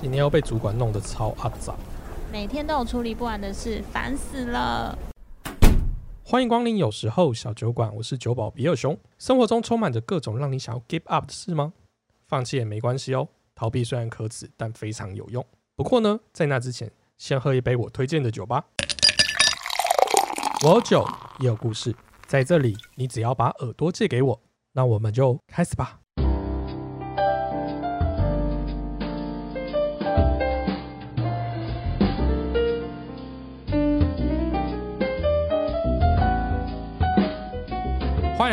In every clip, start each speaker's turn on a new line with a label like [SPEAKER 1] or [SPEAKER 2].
[SPEAKER 1] 今天又被主管弄得超阿杂。
[SPEAKER 2] 每天都有处理不完的事，烦死了。
[SPEAKER 1] 欢迎光临，有时候小酒馆，我是酒保比尔熊。生活中充满着各种让你想要 give up 的事吗？放弃也没关系哦，逃避虽然可耻，但非常有用。不过呢，在那之前，先喝一杯我推荐的酒吧。我有酒，也有故事，在这里，你只要把耳朵借给我，那我们就开始吧。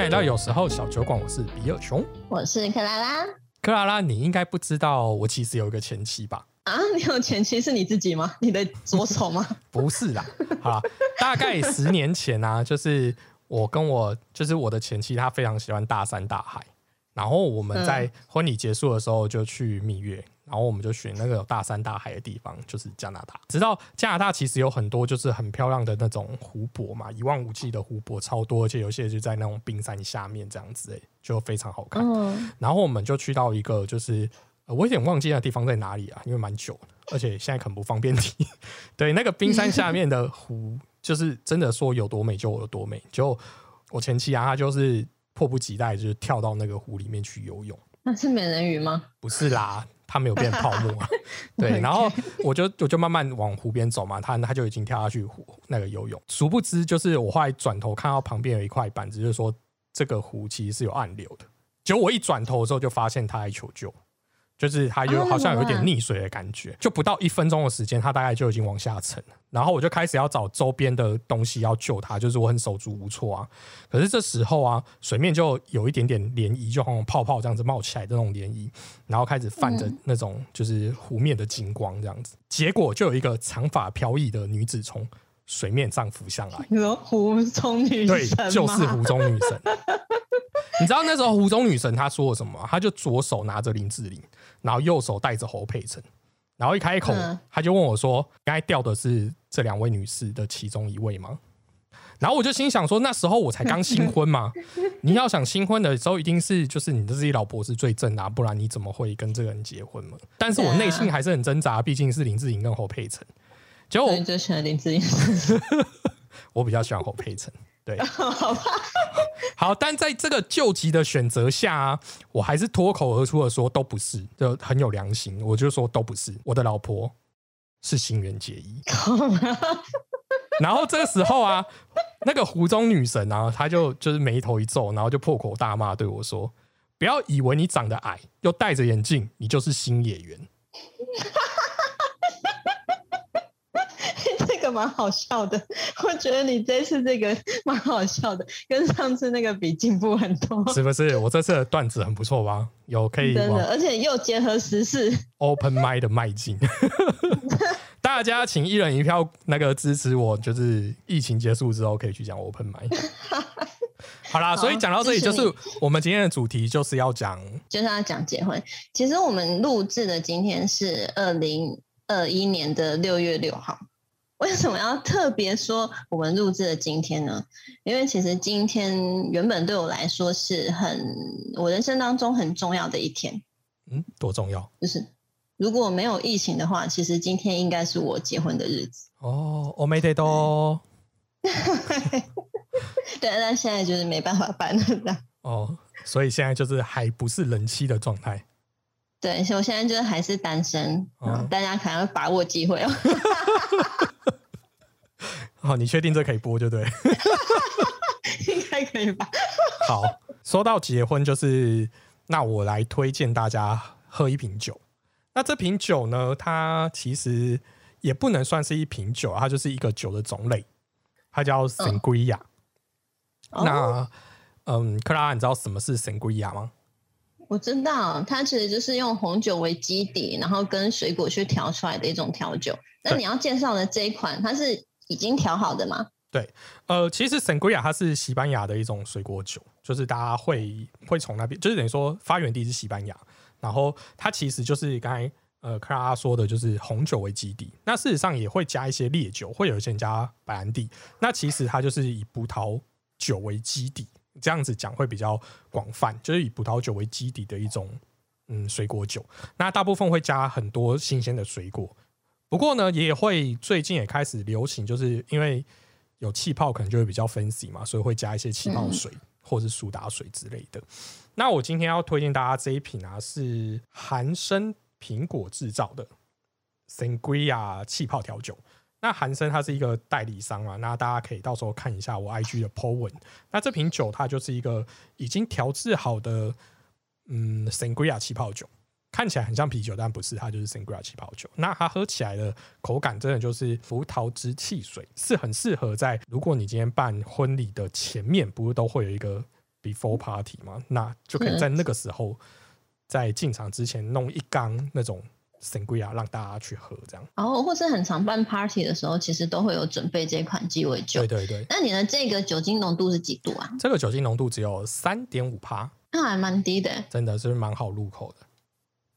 [SPEAKER 1] 来到有时候小酒馆，我是比尔熊，
[SPEAKER 3] 我是克拉拉。
[SPEAKER 1] 克拉拉，你应该不知道，我其实有一个前妻吧？
[SPEAKER 3] 啊，你有前妻是你自己吗？你的左手吗？
[SPEAKER 1] 不是啦，好啦，大概十年前啊，就是我跟我就是我的前妻，她非常喜欢大山大海，然后我们在婚礼结束的时候就去蜜月。然后我们就选那个有大山大海的地方，就是加拿大。直到加拿大其实有很多就是很漂亮的那种湖泊嘛，一望无际的湖泊超多，而且有些就在那种冰山下面这样子，哎，就非常好看。然后我们就去到一个就是我有点忘记那地方在哪里啊，因为蛮久的，而且现在可能不方便提。对，那个冰山下面的湖，就是真的说有多美就有多美。就我前妻啊，她就是迫不及待，就是跳到那个湖里面去游泳。
[SPEAKER 3] 那是美人鱼吗？
[SPEAKER 1] 不是啦。它没有变泡沫。啊，对，然后我就我就慢慢往湖边走嘛，他他就已经跳下去湖那个游泳，殊不知就是我后来转头看到旁边有一块板子，就是说这个湖其实是有暗流的，结果我一转头的时候就发现他在求救。就是它有好像有一点溺水的感觉，就不到一分钟的时间，它大概就已经往下沉了。然后我就开始要找周边的东西要救它，就是我很手足无措啊。可是这时候啊，水面就有一点点涟漪，就好像泡泡这样子冒起来的那种涟漪，然后开始泛着那种就是湖面的金光这样子。结果就有一个长发飘逸的女子从水面上浮上来。
[SPEAKER 3] 你说湖中女神
[SPEAKER 1] 对，就是湖中女神。你知道那时候湖中女神她说了什么？她就左手拿着林志玲。然后右手带着侯佩岑，然后一开口，他就问我说：“刚才掉的是这两位女士的其中一位吗？”然后我就心想说：“那时候我才刚新婚嘛，你要想新婚的时候，一定是就是你的自己老婆是最正啊，不然你怎么会跟这个人结婚嘛？”但是我内心还是很挣扎，毕竟是林志颖跟侯佩岑。结果
[SPEAKER 3] 我就喜欢林志颖，
[SPEAKER 1] 我比较喜欢侯佩岑。对，
[SPEAKER 3] 好吧。
[SPEAKER 1] 好，但在这个救急的选择下，我还是脱口而出的说都不是，就很有良心。我就说都不是，我的老婆是新垣结衣。然后这个时候啊，那个湖中女神啊，她就就是眉头一皱，然后就破口大骂对我说：“不要以为你长得矮又戴着眼镜，你就是新演员。”
[SPEAKER 3] 蛮好笑的，我觉得你这次这个蛮好笑的，跟上次那个比进步很多，
[SPEAKER 1] 是不是？我这次的段子很不错吧？有可以
[SPEAKER 3] 真的，而且又结合时事
[SPEAKER 1] ，open mind 的迈进。大家请一人一票，那个支持我，就是疫情结束之后可以去讲 open mind。好啦，所以讲到这里，就是我们今天的主题就是要讲，
[SPEAKER 3] 就是要讲结婚。其实我们录制的今天是二零二一年的六月六号。为什么要特别说我们录制的今天呢？因为其实今天原本对我来说是很我人生当中很重要的一天。
[SPEAKER 1] 嗯，多重要？
[SPEAKER 3] 就是如果没有疫情的话，其实今天应该是我结婚的日子。
[SPEAKER 1] 哦，我没得多。
[SPEAKER 3] 对，但现在就是没办法办了。
[SPEAKER 1] 哦，所以现在就是还不是人妻的状态。
[SPEAKER 3] 对，所以我现在就是还是单身，大家可能要把握机会哦。
[SPEAKER 1] 好，你确定这可以播就对，
[SPEAKER 3] 应该可以吧？
[SPEAKER 1] 好，说到结婚，就是那我来推荐大家喝一瓶酒。那这瓶酒呢，它其实也不能算是一瓶酒，它就是一个酒的种类，它叫神龟亚。那嗯，克拉，你知道什么是神龟亚吗？
[SPEAKER 3] 我知道，它其实就是用红酒为基底，然后跟水果去调出来的一种调酒。那你要介绍的这一款，它是已经调好的吗？
[SPEAKER 1] 对，呃，其实圣圭亚它是西班牙的一种水果酒，就是大家会会从那边，就是等于说发源地是西班牙，然后它其实就是刚才呃克拉说的，就是红酒为基底。那事实上也会加一些烈酒，会有一些加白兰地。那其实它就是以葡萄酒为基底。这样子讲会比较广泛，就是以葡萄酒为基底的一种嗯水果酒。那大部分会加很多新鲜的水果，不过呢，也会最近也开始流行，就是因为有气泡，可能就会比较 fancy 嘛，所以会加一些气泡水、或是苏打水之类的。那我今天要推荐大家这一瓶啊，是韩生苹果制造的 Sangria 气泡调酒。那韩生他是一个代理商嘛，那大家可以到时候看一下我 IG 的 po 文。那这瓶酒它就是一个已经调制好的，嗯，Sangria 气泡酒，看起来很像啤酒，但不是，它就是 Sangria 气泡酒。那它喝起来的口感真的就是葡萄汁汽水，是很适合在如果你今天办婚礼的前面，不是都会有一个 before party 吗？那就可以在那个时候，在进场之前弄一缸那种。Sangria 让大家去喝，这样。
[SPEAKER 3] 然后或是很常办 party 的时候，其实都会有准备这款鸡尾酒。
[SPEAKER 1] 对对对。
[SPEAKER 3] 那你的这个酒精浓度是几度啊？
[SPEAKER 1] 这个酒精浓度只有三点五帕，
[SPEAKER 3] 那还蛮低的。
[SPEAKER 1] 真的是蛮好入口的。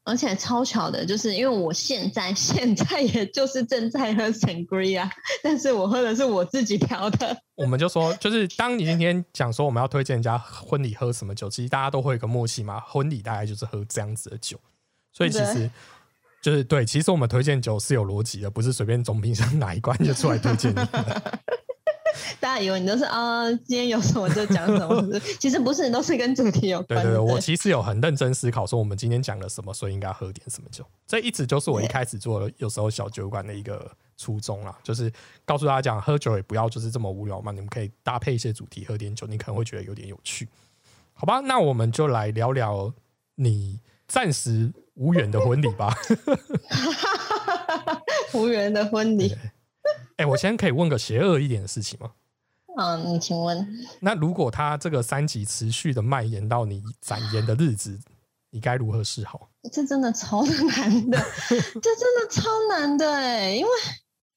[SPEAKER 3] 而且超巧的，就是因为我现在现在也就是正在喝 Sangria，但是我喝的是我自己调的。
[SPEAKER 1] 我们就说，就是当你今天讲说我们要推荐人家婚礼喝什么酒，其实大家都会有个默契嘛。婚礼大概就是喝这样子的酒，所以其实。就是对，其实我们推荐酒是有逻辑的，不是随便总冰箱拿一关就出来推荐你。
[SPEAKER 3] 大家以为你都是啊，今天有什么就讲什么，其实不是，都是跟主题有关。
[SPEAKER 1] 对对，我其实有很认真思考，说我们今天讲了什么，所以应该喝点什么酒。这一直就是我一开始做有时候小酒馆的一个初衷啦，就是告诉大家讲，喝酒也不要就是这么无聊嘛，你们可以搭配一些主题喝点酒，你可能会觉得有点有趣。好吧，那我们就来聊聊你暂时。无缘的婚礼吧，
[SPEAKER 3] 无缘的婚礼。
[SPEAKER 1] 哎，我先可以问个邪恶一点的事情吗？
[SPEAKER 3] 嗯，你请问。
[SPEAKER 1] 那如果他这个三级持续的蔓延到你展颜的日子，你该如何是好？
[SPEAKER 3] 这真的超难的，这真的超难的哎，因为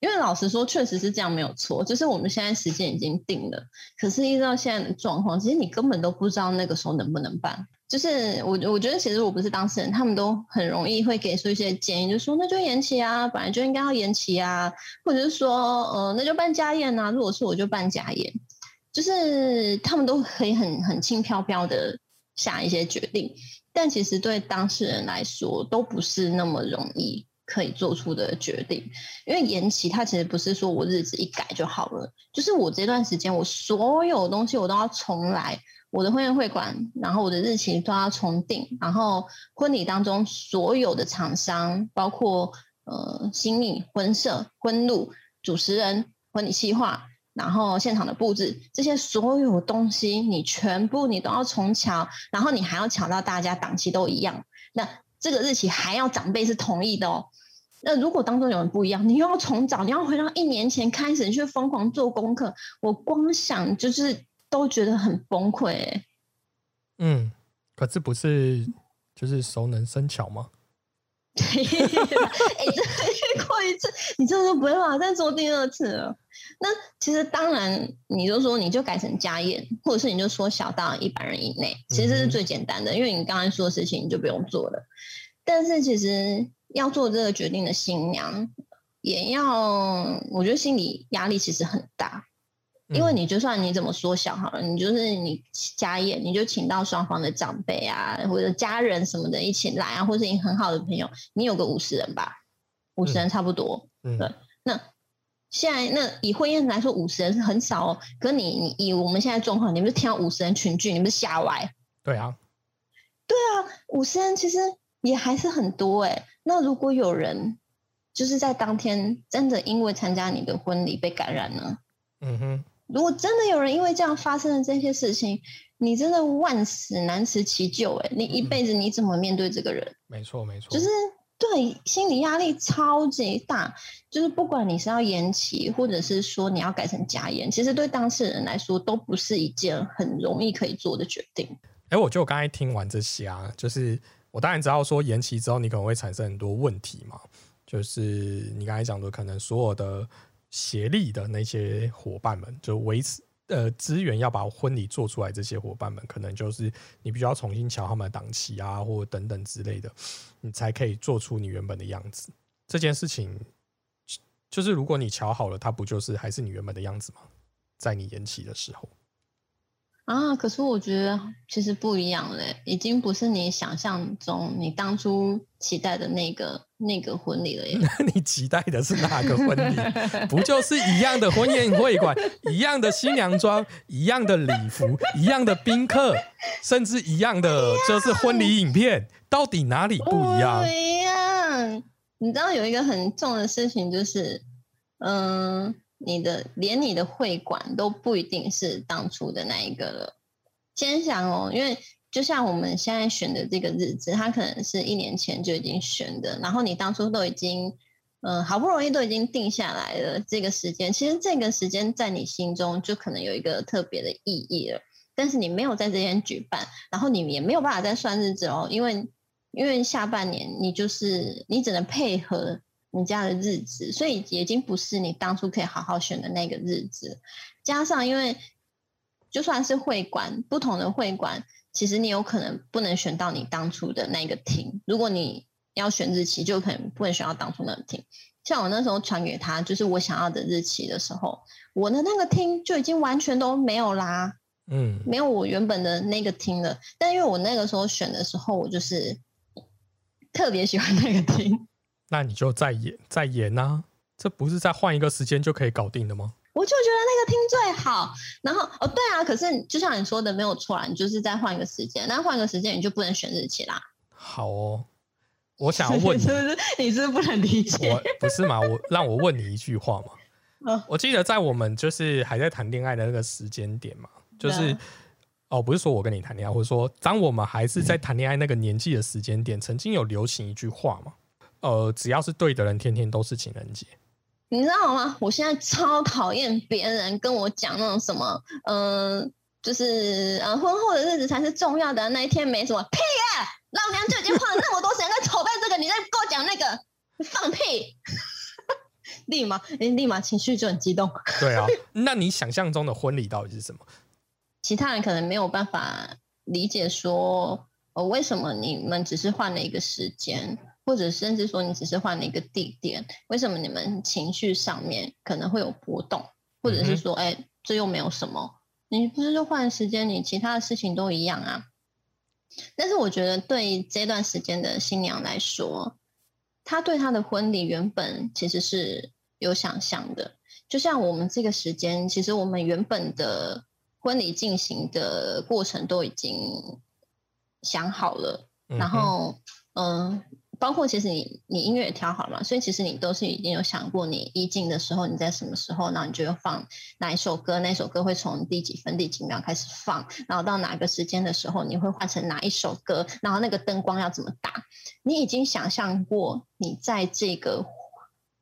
[SPEAKER 3] 因为老实说，确实是这样没有错，就是我们现在时间已经定了，可是依照现在的状况，其实你根本都不知道那个时候能不能办。就是我，我觉得其实我不是当事人，他们都很容易会给出一些建议，就说那就延期啊，本来就应该要延期啊，或者是说，呃，那就办家宴啊。如果是我就办家宴，就是他们都可以很很轻飘飘的下一些决定，但其实对当事人来说都不是那么容易可以做出的决定，因为延期它其实不是说我日子一改就好了，就是我这段时间我所有东西我都要重来。我的婚宴会馆，然后我的日期都要重定，然后婚礼当中所有的厂商，包括呃新密婚摄、婚录、主持人、婚礼计划，然后现场的布置，这些所有东西你全部你都要重瞧，然后你还要抢到大家档期都一样，那这个日期还要长辈是同意的哦。那如果当中有人不一样，你又要重找，你要回到一年前开始去疯狂做功课，我光想就是。都觉得很崩溃，
[SPEAKER 1] 嗯，可是不是就是熟能生巧吗？
[SPEAKER 3] 对，哎，这遇过一次，你真的不会话再做第二次了。那其实当然，你就说你就改成家宴，或者是你就缩小到一百人以内，其实是最简单的，因为你刚才说的事情你就不用做了。但是其实要做这个决定的新娘，也要我觉得心理压力其实很大。因为你就算你怎么缩小好了，你就是你家宴，你就请到双方的长辈啊，或者家人什么的一起来啊，或者你很好的朋友，你有个五十人吧，五十人差不多。对，那现在那以婚宴来说，五十人是很少哦。可你你以我们现在状况，你们是听到五十人群聚，你们是吓歪？
[SPEAKER 1] 对啊，
[SPEAKER 3] 对啊，五十人其实也还是很多哎。那如果有人就是在当天真的因为参加你的婚礼被感染呢？嗯哼。如果真的有人因为这样发生了这些事情，你真的万死难辞其咎哎！你一辈子你怎么面对这个人？
[SPEAKER 1] 没错，没错，
[SPEAKER 3] 就是对心理压力超级大。就是不管你是要延期，或者是说你要改成加延，其实对当事人来说都不是一件很容易可以做的决定。
[SPEAKER 1] 哎，我就刚才听完这些啊，就是我当然知道说延期之后你可能会产生很多问题嘛，就是你刚才讲的，可能所有的。协力的那些伙伴们，就维持呃资源要把婚礼做出来，这些伙伴们可能就是你必须要重新瞧他们的档期啊，或等等之类的，你才可以做出你原本的样子。这件事情就是如果你瞧好了，它不就是还是你原本的样子吗？在你延期的时候，
[SPEAKER 3] 啊，可是我觉得其实不一样嘞，已经不是你想象中你当初期待的那个那个婚礼了耶。
[SPEAKER 1] 那你期待的是哪个婚礼？不就 是一样的婚宴会馆，一样的新娘妆，一样的礼服，一样的宾客，甚至一样的就是婚礼影片，到底哪里不一样
[SPEAKER 3] 不？一样。你知道有一个很重的事情就是，嗯，你的连你的会馆都不一定是当初的那一个了。先想哦，因为就像我们现在选的这个日子，它可能是一年前就已经选的，然后你当初都已经，嗯，好不容易都已经定下来了这个时间，其实这个时间在你心中就可能有一个特别的意义了。但是你没有在这边举办，然后你也没有办法再算日子哦，因为因为下半年你就是你只能配合你家的日子，所以已经不是你当初可以好好选的那个日子。加上因为就算是会馆，不同的会馆，其实你有可能不能选到你当初的那个厅。如果你要选日期，就可能不能选到当初那个厅。像我那时候传给他，就是我想要的日期的时候，我的那个厅就已经完全都没有啦。
[SPEAKER 1] 嗯，
[SPEAKER 3] 没有我原本的那个厅了。但因为我那个时候选的时候，我就是特别喜欢那个厅，
[SPEAKER 1] 那你就再演再演啊，这不是再换一个时间就可以搞定的吗？
[SPEAKER 3] 我就觉得那个听最好。然后哦，对啊，可是就像你说的，没有错啦，你就是再换一个时间，那换个时间你就不能选日期啦。
[SPEAKER 1] 好哦，我 想要问你
[SPEAKER 3] 是，不是？你是不是不能理解？
[SPEAKER 1] 我不是嘛？我让我问你一句话嘛。
[SPEAKER 3] 嗯
[SPEAKER 1] 我记得在我们就是还在谈恋爱的那个时间点嘛，就是
[SPEAKER 3] 啊
[SPEAKER 1] 哦，不是说我跟你谈恋爱，或者说当我们还是在谈恋爱那个年纪的时间点，曾经有流行一句话嘛，呃，只要是对的人，天天都是情人节。
[SPEAKER 3] 你知道吗？我现在超讨厌别人跟我讲那种什么，嗯、就是呃，婚后的日子才是重要的，那一天没什么屁啊！老娘就已经花了那么多时间在筹备这个，你在跟我讲那个，你放屁！立马，你立马情绪就很激动。
[SPEAKER 1] 对啊，那你想象中的婚礼到底是什么？
[SPEAKER 3] 其他人可能没有办法理解说，哦，为什么你们只是换了一个时间，或者甚至说你只是换了一个地点，为什么你们情绪上面可能会有波动，或者是说，哎、这又没有什么，你不是就换时间，你其他的事情都一样啊。但是我觉得对这段时间的新娘来说，她对她的婚礼原本其实是有想象的，就像我们这个时间，其实我们原本的婚礼进行的过程都已经想好了，然后嗯、包括其实你你音乐也挑好了嘛，所以其实你都是已经有想过你一进的时候你在什么时候，然后你就要放哪一首歌，那首歌会从第几分第几秒开始放，然后到哪个时间的时候你会换成哪一首歌，然后那个灯光要怎么打，你已经想象过你在这个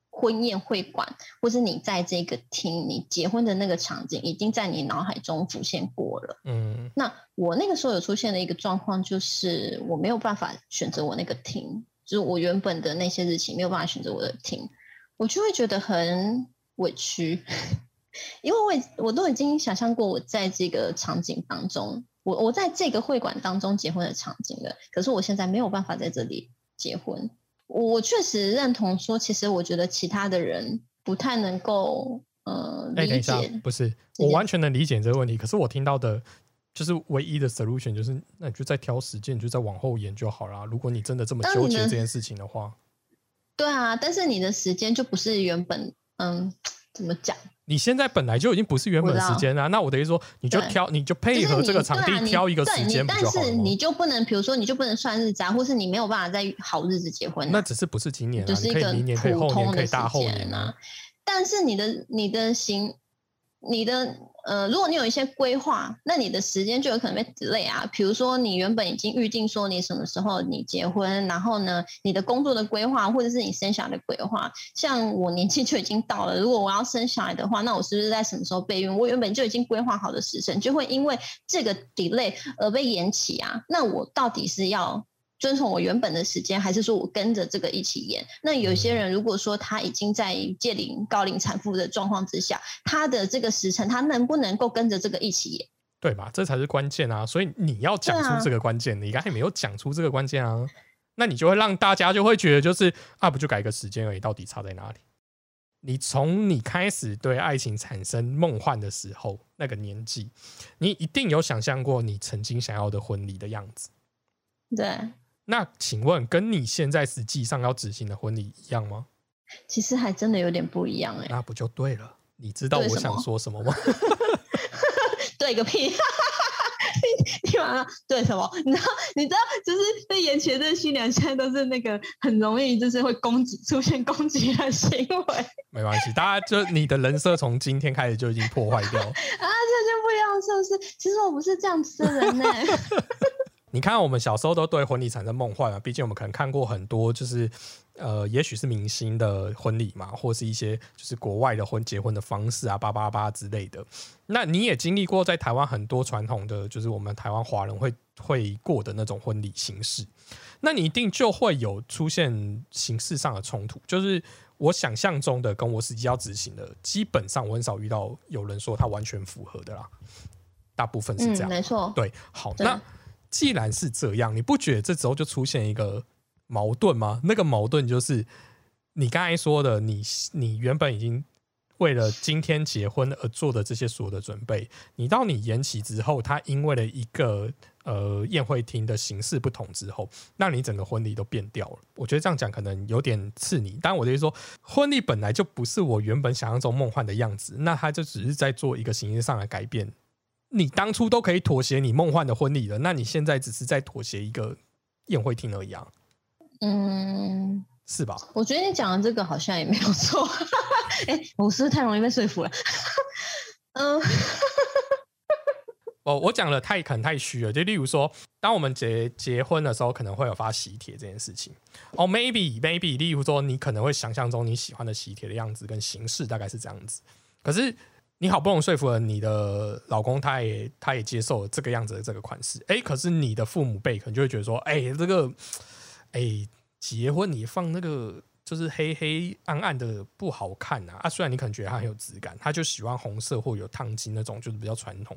[SPEAKER 3] 婚宴会馆，或是你在这个厅你结婚的那个场景，已经在你脑海中浮现过了。
[SPEAKER 1] 嗯
[SPEAKER 3] 那我那个时候有出现的一个状况，就是我没有办法选择我那个厅，就是我原本的那些日期没有办法选择我的听，我就会觉得很委屈，因为我已我都已经想象过我在这个场景当中，我我在这个会馆当中结婚的场景了，可是我现在没有办法在这里结婚。我确实认同说，其实我觉得其他的人不太能够呃理
[SPEAKER 1] 一下
[SPEAKER 3] 解，
[SPEAKER 1] 不是，我完全能理解这个问题。可是我听到的，就是唯一的 solution 就是，那你就再挑时间，你就再往后延就好啦。如果你真的这么纠结这件事情的话，
[SPEAKER 3] 对啊，但是你的时间就不是原本嗯怎么讲？
[SPEAKER 1] 你现在本来就已经不是原本时间啦。那我等于说，你就挑，你就配合这个场地挑一个时间不
[SPEAKER 3] 但
[SPEAKER 1] 就好了吗？
[SPEAKER 3] 是你就不能，比如说你就不能算日子啊，或是你没有办法在好日子结婚、啊，
[SPEAKER 1] 那只是不是今年啊？
[SPEAKER 3] 就是一个
[SPEAKER 1] 你可以明年，可以后年，可以大后年啊。。
[SPEAKER 3] 但是你的你的行，你的呃，如果你有一些规划，那你的时间就有可能被 delay 啊。比如说你原本已经预定说你什么时候你结婚，然后呢，你的工作的规划或者是你生小孩的规划，像我年纪就已经到了，如果我要生小孩的话，那我是不是在什么时候备孕？我原本就已经规划好的时辰，就会因为这个 delay 而被延期啊。那我到底是要？遵从我原本的时间，还是说我跟着这个一起演？那有些人如果说他已经在届龄高龄产妇的状况之下，他的这个时辰，他能不能够跟着这个一起演？
[SPEAKER 1] 对吧？这才是关键啊！所以你要讲出这个关键，你刚才没有讲出这个关键啊，那你就会让大家就会觉得就是啊，不就改个时间而已，到底差在哪里？你从你开始对爱情产生梦幻的时候，那个年纪，你一定有想象过你曾经想要的婚礼的样子。
[SPEAKER 3] 对，
[SPEAKER 1] 那请问，跟你现在实际上要执行的婚礼一样吗？
[SPEAKER 3] 其实还真的有点不一样哎、
[SPEAKER 1] 那不就对了？你知道我想说什么吗？
[SPEAKER 3] 对个屁！你你马上对什么？你知道？你知道？就是被眼前的新娘现在都是那个很容易就是会攻击出现攻击的行为
[SPEAKER 1] 没关系，大家就你的人设从今天开始就已经破坏掉了。
[SPEAKER 3] 啊，这就不一样，是不是？其实我不是这样子的人呢、
[SPEAKER 1] 你看，我们小时候都对婚礼产生梦幻啊，毕竟我们可能看过很多，就是呃，也许是明星的婚礼嘛，或是一些就是国外的婚结婚的方式啊，八八八之类的。那你也经历过在台湾很多传统的，就是我们台湾华人会会过的那种婚礼形式，那你一定就会有出现形式上的冲突，就是我想象中的跟我实际要执行的，基本上我很少遇到有人说他完全符合的啦，大部分是这
[SPEAKER 3] 嗯，
[SPEAKER 1] 样。
[SPEAKER 3] 没错。
[SPEAKER 1] 对，好，
[SPEAKER 3] 对
[SPEAKER 1] 那既然是这样，你不觉得这时候就出现一个矛盾吗？那个矛盾就是你刚才说的，你你原本已经为了今天结婚而做的这些所有的准备，你到你延期之后，它因为了一个呃宴会厅的形式不同之后，让你整个婚礼都变掉了。我觉得这样讲可能有点刺你，但我的意思说，婚礼本来就不是我原本想象中梦幻的样子，那它就只是在做一个形式上的改变。你当初都可以妥协你梦幻的婚礼了，那你现在只是在妥协一个宴会厅而已啊，
[SPEAKER 3] 嗯，
[SPEAKER 1] 是吧？
[SPEAKER 3] 我觉得你讲的这个好像也没有错。哎、我是不是太容易被说服了？嗯，
[SPEAKER 1] 哦，我讲的太可能太虚了。就例如说，当我们结结婚的时候，可能会有发喜帖这件事情。哦，maybe maybe，例如说，你可能会想象中你喜欢的喜帖的样子跟形式大概是这样子。可是你好不容易说服了你的老公，他也他也接受了这个样子的这个款式。哎，可是你的父母辈可能就会觉得说，哎，这个，哎，结婚你放那个。就是黑黑暗暗的不好看啊！啊，虽然你可能觉得它很有质感，他就喜欢红色或有烫金那种，就是比较传统。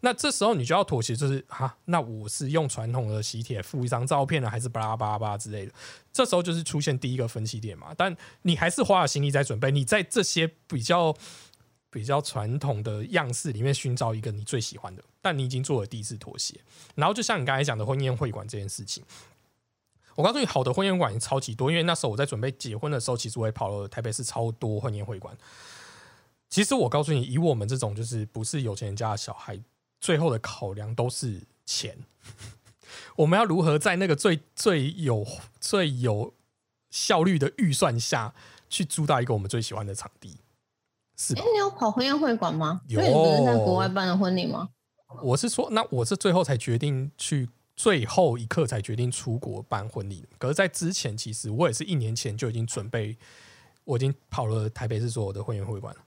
[SPEAKER 1] 那这时候你就要妥协，就是哈，那我是用传统的喜帖附一张照片呢，还是巴拉巴拉巴拉之类的？这时候就是出现第一个分歧点嘛。但你还是花了心力在准备，你在这些比较比较传统的样式里面寻找一个你最喜欢的，但你已经做了第一次妥协。然后就像你刚才讲的婚宴会馆这件事情。我告诉你，好的婚宴会馆也超级多，因为那时候我在准备结婚的时候，其实我也跑了台北市超多婚宴会馆。其实我告诉你，以我们这种就是不是有钱人家的小孩，最后的考量都是钱。我们要如何在那个最最有最有效率的预算下去租到一个我们最喜欢的场地？是
[SPEAKER 3] 哎、
[SPEAKER 1] 吧？
[SPEAKER 3] 你有跑婚宴会馆吗？
[SPEAKER 1] 有
[SPEAKER 3] 因为你不是在国外办的婚礼吗？
[SPEAKER 1] 我是说，那我是最后才决定去，最后一刻才决定出国办婚礼。可是，在之前，其实我也是一年前就已经准备，我已经跑了台北市所有的婚宴会馆了。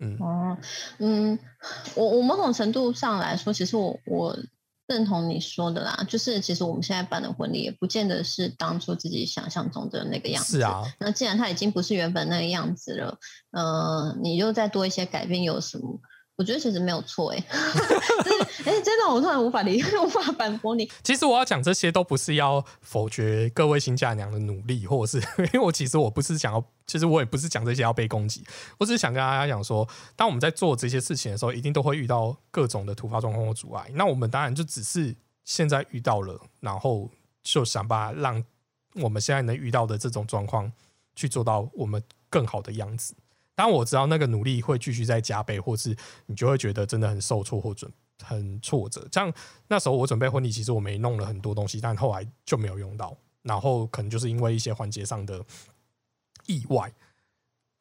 [SPEAKER 1] 嗯，
[SPEAKER 3] 哦，嗯，我我某种程度上来说，其实我我认同你说的啦，就是其实我们现在办的婚礼也不见得是当初自己想象中的那个样子。
[SPEAKER 1] 是。啊，
[SPEAKER 3] 那既然它已经不是原本那个样子了，呃，你又再多一些改变有什么？我觉得其实没有错哎、就是哎，真的我突然无法理 无法反驳你。
[SPEAKER 1] 其实我要讲这些都不是要否决各位新嫁娘的努力，或者是 因为我其实我不是想要，其实我也不是讲这些要被攻击，我只是想跟大家讲说，当我们在做这些事情的时候，一定都会遇到各种的突发状况或阻碍。那我们当然就只是现在遇到了，然后就想办法让我们现在能遇到的这种状况去做到我们更好的样子。当我知道那个努力会继续在加倍，或是你就会觉得真的很受挫或准很挫折。像那时候我准备婚礼，其实我没弄了很多东西，但后来就没有用到。然后可能就是因为一些环节上的意外，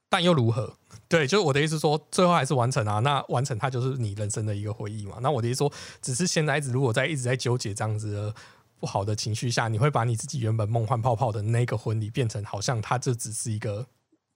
[SPEAKER 1] 但又如何？对，就是我的意思说，最后还是完成啊。那完成它就是你人生的一个回忆嘛。那我的意思说，只是现在一直如果在一直在纠结这样子的不好的情绪下，你会把你自己原本梦幻泡泡的那个婚礼变成好像它就只是一个，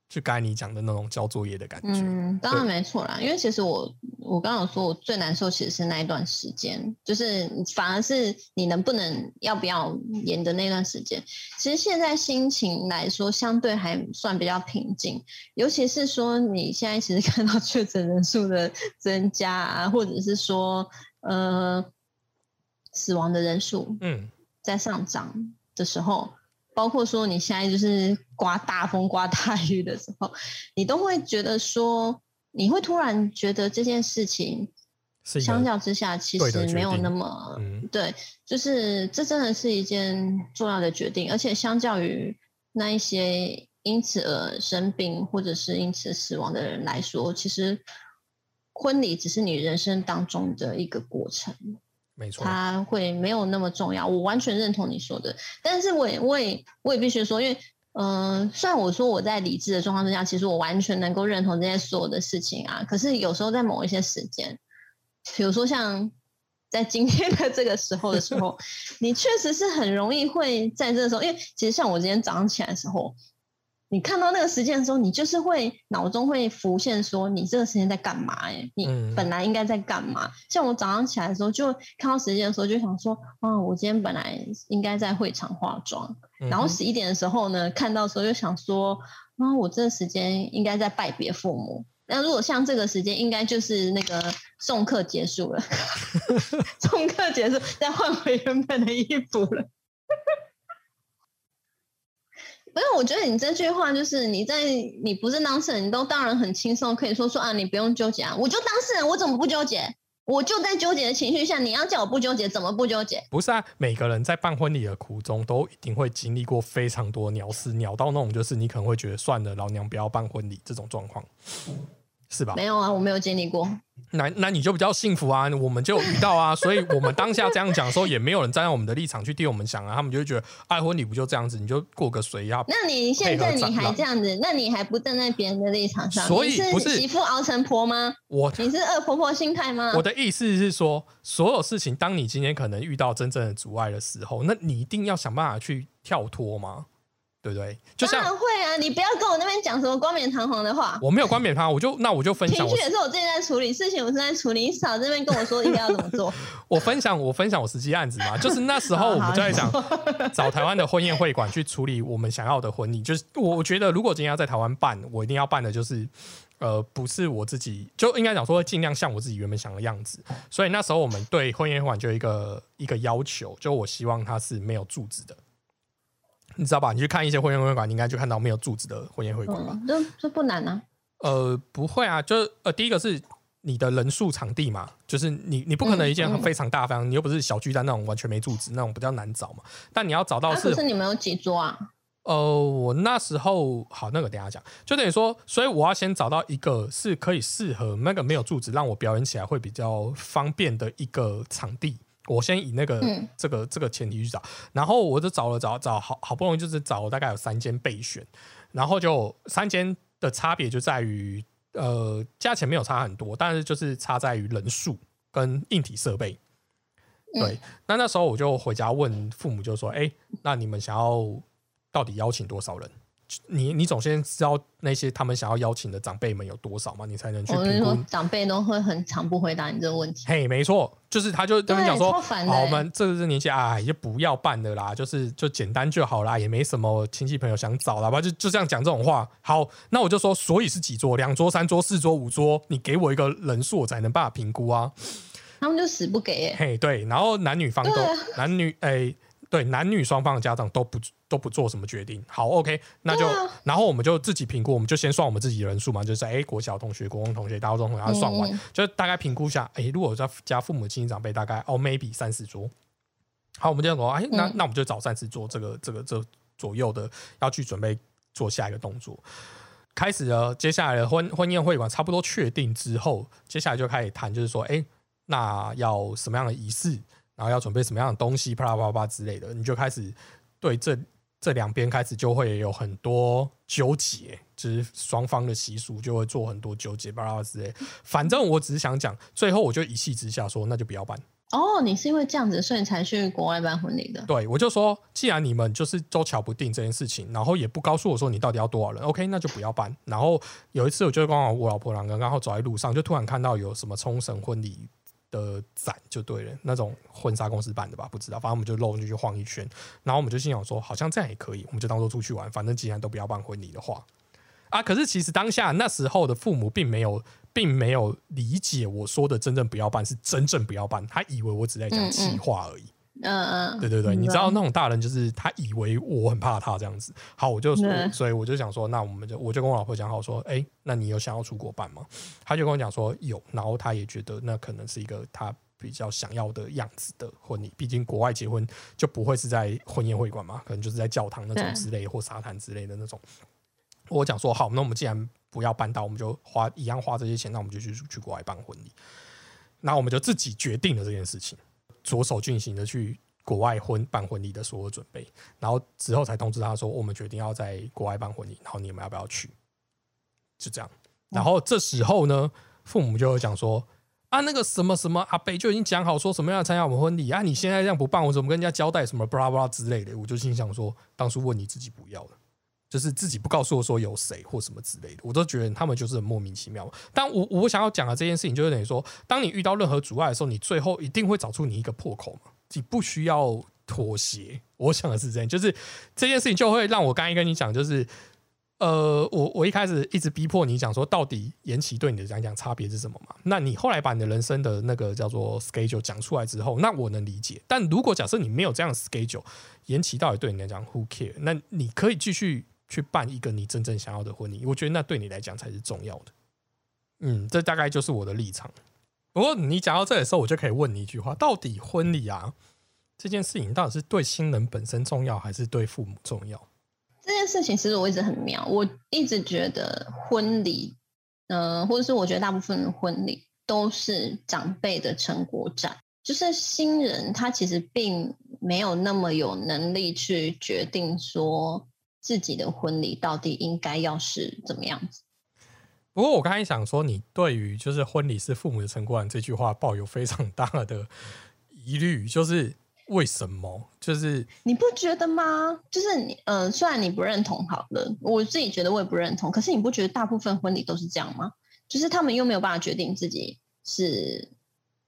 [SPEAKER 1] 就刚才你讲的那种交作业的感觉。
[SPEAKER 3] 嗯，当然没错啦，因为其实我我刚刚有说，我最难受其实是那一段时间，就是反而是你能不能要不要演的那段时间。其实现在心情来说，相对还算比较平静，尤其是说你现在其实看到确诊人数的增加啊，或者是说呃死亡的人数
[SPEAKER 1] 嗯，
[SPEAKER 3] 在上涨的时候，包括说你现在就是刮大风、刮大雨的时候，你都会觉得说，你会突然觉得这件事情相较之下其实没有那么
[SPEAKER 1] 嗯。
[SPEAKER 3] 对，就是这真的是一件重要的决定，而且相较于那一些因此而生病或者是因此死亡的人来说，其实婚礼只是你人生当中的一个过程，
[SPEAKER 1] 没错，
[SPEAKER 3] 它会没有那么重要。我完全认同你说的，但是我也我也我也必须说，因为嗯、呃虽然我说我在理智的状况之下，其实我完全能够认同这些所有的事情啊，可是有时候在某一些时间，比如说像在今天的这个时候的时候，你确实是很容易会在这个时候，因为其实像我今天早上起来的时候，你看到那个时间的时候，你就是会脑中会浮现说你这个时间在干嘛、欸？你
[SPEAKER 1] 嗯
[SPEAKER 3] 本来应该在干嘛？像我早上起来的时候，就看到时间的时候，就想说，啊，我今天本来应该在会场化妆，然后十一点的时候呢，看到的时候就想说，啊，我这个时间应该在拜别父母。那如果像这个时间，应该就是那个送客结束了，送客结束，再换回原本的衣服了。因为，我觉得你这句话就是你在你不是当事人，你都当然很轻松，可以说说啊，你不用纠结啊，我就当事人，我怎么不纠结？我就在纠结的情绪下，你要叫我不纠结，怎么不纠结？
[SPEAKER 1] 不是啊，每个人在办婚礼的苦中，都一定会经历过非常多鸟事，鸟到那种就是你可能会觉得算了，老娘不要办婚礼这种状况，是吧？
[SPEAKER 3] 没有啊，我没有经历过。
[SPEAKER 1] 那那你就比较幸福啊，我们就有遇到啊，所以我们当下这样讲的时候，也没有人站在我们的立场去替我们想啊，他们就会觉得，爱婚礼不就这样子，你就过个水呀、
[SPEAKER 3] 那你现在你还这样子，那你还不站在别人的立场上？
[SPEAKER 1] 所以不是
[SPEAKER 3] 媳妇熬成婆吗？
[SPEAKER 1] 我
[SPEAKER 3] 你是恶婆婆心态吗？
[SPEAKER 1] 我的意思是说，所有事情，当你今天可能遇到真正的阻碍的时候，那你一定要想办法去跳脱嘛，对不对？就
[SPEAKER 3] 当然会啊，你不要跟我那边讲什么冠冕堂皇的话。
[SPEAKER 1] 我没有冠冕堂皇，我就那我就分享我
[SPEAKER 3] 情绪也是我自己在处理，事情我是在处理，你少在那边跟我说应该要怎么做。
[SPEAKER 1] 我分享我分享我实际案子嘛，就是那时候我们就在想 找台湾的婚宴会馆去处理我们想要的婚礼。就是我我觉得如果今天要在台湾办，我一定要办的就是呃不是我自己，就应该讲说尽量像我自己原本想的样子。所以那时候我们对婚宴会馆就有一个一个要求，就我希望它是没有柱子的。你知道吧？你去看一些婚宴会馆，你应该就看到没有柱子的婚宴会馆吧？
[SPEAKER 3] 嗯，这这不难啊。
[SPEAKER 1] 呃，不会啊，就是呃，第一个是你的人数场地嘛，就是你你不可能一件非常大非常，你又不是小巨蛋那种完全没柱子那种比较难找嘛。但你要找到
[SPEAKER 3] 啊，
[SPEAKER 1] 是
[SPEAKER 3] 可是你们有几桌啊？
[SPEAKER 1] 呃，我那时候好，那个等下讲，就等于说，所以我要先找到一个是可以适合那个没有柱子，让我表演起来会比较方便的一个场地。我先以那个、
[SPEAKER 3] 嗯
[SPEAKER 1] 这个这个前提去找，然后我就找了找找好好不容易就是找了大概有三间备选，然后就三间的差别就在于呃价钱没有差很多，但是就是差在于人数跟硬体设备。
[SPEAKER 3] 嗯
[SPEAKER 1] 对，那那时候我就回家问父母，就说：“哎、那你们想要到底邀请多少人？你你总先知道那些他们想要邀请的长辈们有多少嘛，你才能去
[SPEAKER 3] 我跟你
[SPEAKER 1] 评估。
[SPEAKER 3] 说长辈都会很常不回答你这个问题。
[SPEAKER 1] 嘿，没错，就是他就跟你
[SPEAKER 3] 对
[SPEAKER 1] 讲说，好，我
[SPEAKER 3] 欸
[SPEAKER 1] 们这个年纪啊，就不要办的啦，就是就简单就好啦，也没什么亲戚朋友想找啦吧，就就这样讲这种话。好，那我就说，所以是几桌？两桌、三桌、四桌、五桌，你给我一个人数，我才能办法评估啊。
[SPEAKER 3] 他们就死不给耶、
[SPEAKER 1] 嘿，对，然后男女方都、
[SPEAKER 3] 啊
[SPEAKER 1] 男女哎、对，男女双方的家长都不都不做什么决定。好，OK，那就、
[SPEAKER 3] 啊
[SPEAKER 1] 然后我们就自己评估，我们就先算我们自己的人数嘛，就是哎、国小同学、国中同学、高中同学，算完，
[SPEAKER 3] 嗯
[SPEAKER 1] 就大概评估一下，哎、如果在家父母亲戚长辈大概哦 maybe 三十桌，好，我们这样说，哎、那、
[SPEAKER 3] 嗯
[SPEAKER 1] 那我们就找三十桌这个这个这左右的要去准备做下一个动作。开始了，接下来的婚婚宴会馆差不多确定之后，接下来就开始谈，就是说，哎、那要什么样的仪式，然后要准备什么样的东西，啪啦啪啦啪之类的，你就开始对这这两边开始就会有很多纠结，就是双方的习俗就会做很多纠结，巴拉巴拉之类。反正我只是想讲，最后我就一气之下说，那就不要办。
[SPEAKER 3] 哦，你是因为这样子，所以你才去国外办婚礼的？
[SPEAKER 1] 对我就说，既然你们就是都瞧不定这件事情，然后也不告诉我说你到底要多少人，OK，那就不要办。然后有一次，我就刚好我老婆两个人刚好走在路上，就突然看到有什么冲绳婚礼的展，就对了，那种婚纱公司办的吧，不知道，反正我们就漏进去晃一圈，然后我们就心想说，好像这样也可以，我们就当做出去玩，反正既然都不要办婚礼的话，啊，可是其实当下那时候的父母并没有。并没有理解我说的真正不要办是真正不要办，他以为我只在讲气话而已。
[SPEAKER 3] 嗯嗯，
[SPEAKER 1] 对对对，
[SPEAKER 3] 嗯
[SPEAKER 1] 你知道那种大人就是他以为我很怕他这样子。好，我就所以我就想说，那我们就我就跟我老婆讲好说，哎，那你有想要出国办吗？他就跟我讲说有，然后他也觉得那可能是一个他比较想要的样子的婚礼，毕竟国外结婚就不会是在婚宴会馆嘛，可能就是在教堂那种之类或沙滩之类的那种。我讲说好，那我们既然不要办到，我们就花一样花这些钱，那我们就去去国外办婚礼。那我们就自己决定了这件事情，着手进行的去国外婚办婚礼的所有准备，然后之后才通知他说，我们决定要在国外办婚礼，然后你们要不要去？就这样。然后这时候呢，父母就会讲说。啊，那个什么什么阿北就已经讲好说什么要参加我们婚礼啊，你现在这样不办，我怎么跟人家交代什么巴拉巴拉之类的？我就心想说，当初问你自己不要了，就是自己不告诉我说有谁或什么之类的，我都觉得他们就是很莫名其妙。但我我想要讲的这件事情，就是等于说，当你遇到任何阻碍的时候，你最后一定会找出你一个破口嘛，你不需要妥协。我想的是这样，就是这件事情就会让我刚才跟你讲，就是呃，我我一开始一直逼迫你讲说，到底延期对你的讲讲差别是什么嘛？那你后来把你的人生的那个叫做 schedule 讲出来之后，那我能理解。但如果假设你没有这样 schedule，延期到底对你来讲 who care？那你可以继续去办一个你真正想要的婚礼，我觉得那对你来讲才是重要的。嗯，这大概就是我的立场。不过你讲到这里的时候，我就可以问你一句话：到底婚礼啊这件事情，到底是对新人本身重要，还是对父母重要？
[SPEAKER 3] 这件事情其实我一直很妙，我一直觉得婚礼，嗯、或者是我觉得大部分的婚礼都是长辈的成果展，就是新人他其实并没有那么有能力去决定说自己的婚礼到底应该要是怎么样子。
[SPEAKER 1] 不过我刚才想说，你对于就是婚礼是父母的成果这句话抱有非常大的疑虑，就是为什么？就是
[SPEAKER 3] 你不觉得吗？就是你，呃，虽然你不认同好了，我自己觉得我也不认同，可是你不觉得大部分婚礼都是这样吗？就是他们又没有办法决定自己是